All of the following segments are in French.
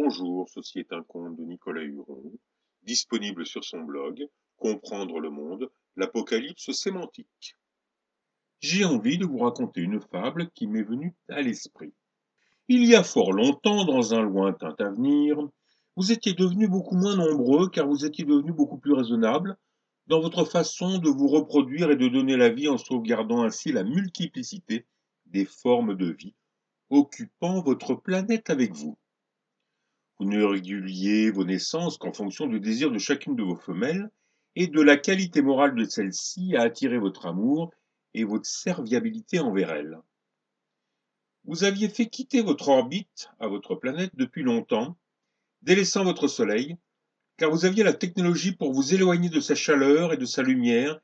Bonjour, ceci est un conte de Nicolas Huron, disponible sur son blog Comprendre le monde, l'Apocalypse sémantique. J'ai envie de vous raconter une fable qui m'est venue à l'esprit. Il y a fort longtemps, dans un lointain avenir, vous étiez devenus beaucoup moins nombreux car vous étiez devenus beaucoup plus raisonnables dans votre façon de vous reproduire et de donner la vie en sauvegardant ainsi la multiplicité des formes de vie occupant votre planète avec vous. Vous ne réguliez vos naissances qu'en fonction du désir de chacune de vos femelles et de la qualité morale de celle-ci à attirer votre amour et votre serviabilité envers elle. Vous aviez fait quitter votre orbite à votre planète depuis longtemps, délaissant votre Soleil, car vous aviez la technologie pour vous éloigner de sa chaleur et de sa lumière,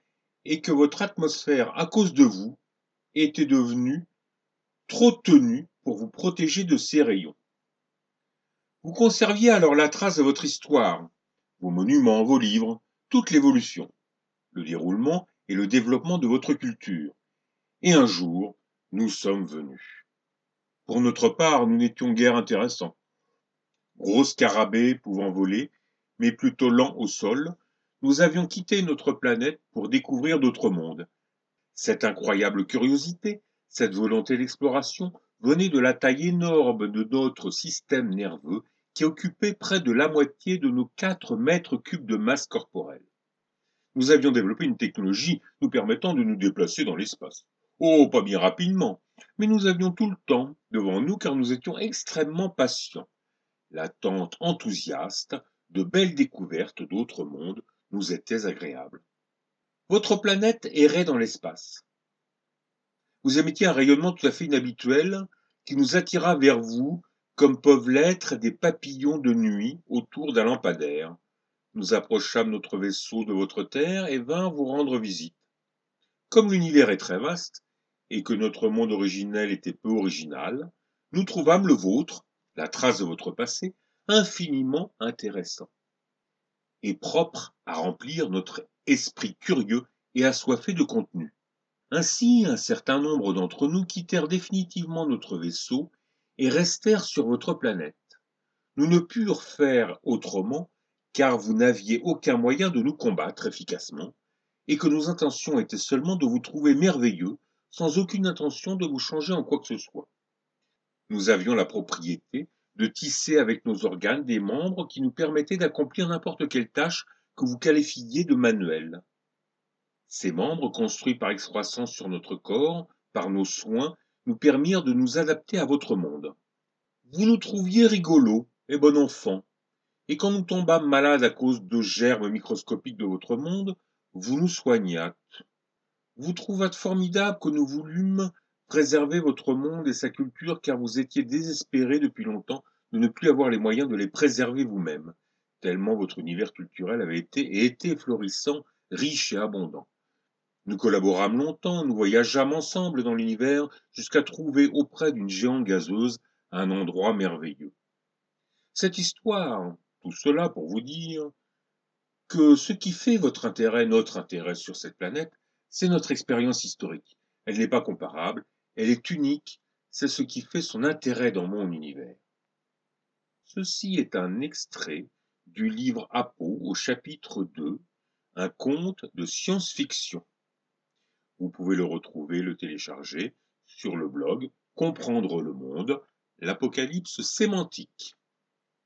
et que votre atmosphère, à cause de vous, était devenue trop tenue pour vous protéger de ses rayons. Vous conserviez alors la trace de votre histoire, vos monuments, vos livres, toute l'évolution, le déroulement et le développement de votre culture. Et un jour, nous sommes venus. Pour notre part, nous n'étions guère intéressants. Gros scarabées pouvant voler, mais plutôt lents au sol, nous avions quitté notre planète pour découvrir d'autres mondes. Cette incroyable curiosité, cette volonté d'exploration venait de la taille énorme de notre système nerveux qui occupait près de la moitié de nos 4 mètres cubes de masse corporelle. Nous avions développé une technologie nous permettant de nous déplacer dans l'espace. Oh, pas bien rapidement, mais nous avions tout le temps devant nous car nous étions extrêmement patients. L'attente enthousiaste de belles découvertes d'autres mondes nous était agréable. Votre planète errait dans l'espace. Vous émettiez un rayonnement tout à fait inhabituel qui nous attira vers vous comme peuvent l'être des papillons de nuit autour d'un lampadaire. Nous approchâmes notre vaisseau de votre terre et vîns vous rendre visite. Comme l'univers est très vaste, et que notre monde originel était peu original, nous trouvâmes le vôtre, la trace de votre passé, infiniment intéressant, et propre à remplir notre esprit curieux et assoiffé de contenu. Ainsi, un certain nombre d'entre nous quittèrent définitivement notre vaisseau et restèrent sur votre planète. Nous ne purent faire autrement car vous n'aviez aucun moyen de nous combattre efficacement, et que nos intentions étaient seulement de vous trouver merveilleux, sans aucune intention de vous changer en quoi que ce soit. Nous avions la propriété de tisser avec nos organes des membres qui nous permettaient d'accomplir n'importe quelle tâche que vous qualifiiez de manuelle. Ces membres, construits par excroissance sur notre corps, par nos soins, nous permirent de nous adapter à votre monde. Vous nous trouviez rigolos et bon enfant, et quand nous tombâmes malades à cause de germes microscopiques de votre monde, vous nous soignâtes. Vous trouvâtes formidable que nous voulûmes préserver votre monde et sa culture car vous étiez désespéré depuis longtemps de ne plus avoir les moyens de les préserver vous-même, tellement votre univers culturel avait été et était florissant, riche et abondant. Nous collaborâmes longtemps, nous voyageâmes ensemble dans l'univers jusqu'à trouver auprès d'une géante gazeuse un endroit merveilleux. Cette histoire, tout cela pour vous dire que ce qui fait votre intérêt, notre intérêt sur cette planète, c'est notre expérience historique. Elle n'est pas comparable, elle est unique, c'est ce qui fait son intérêt dans mon univers. Ceci est un extrait du livre Apo au chapitre 2, un conte de science-fiction. Vous pouvez le retrouver, le télécharger sur le blog Comprendre le monde, l'Apocalypse sémantique.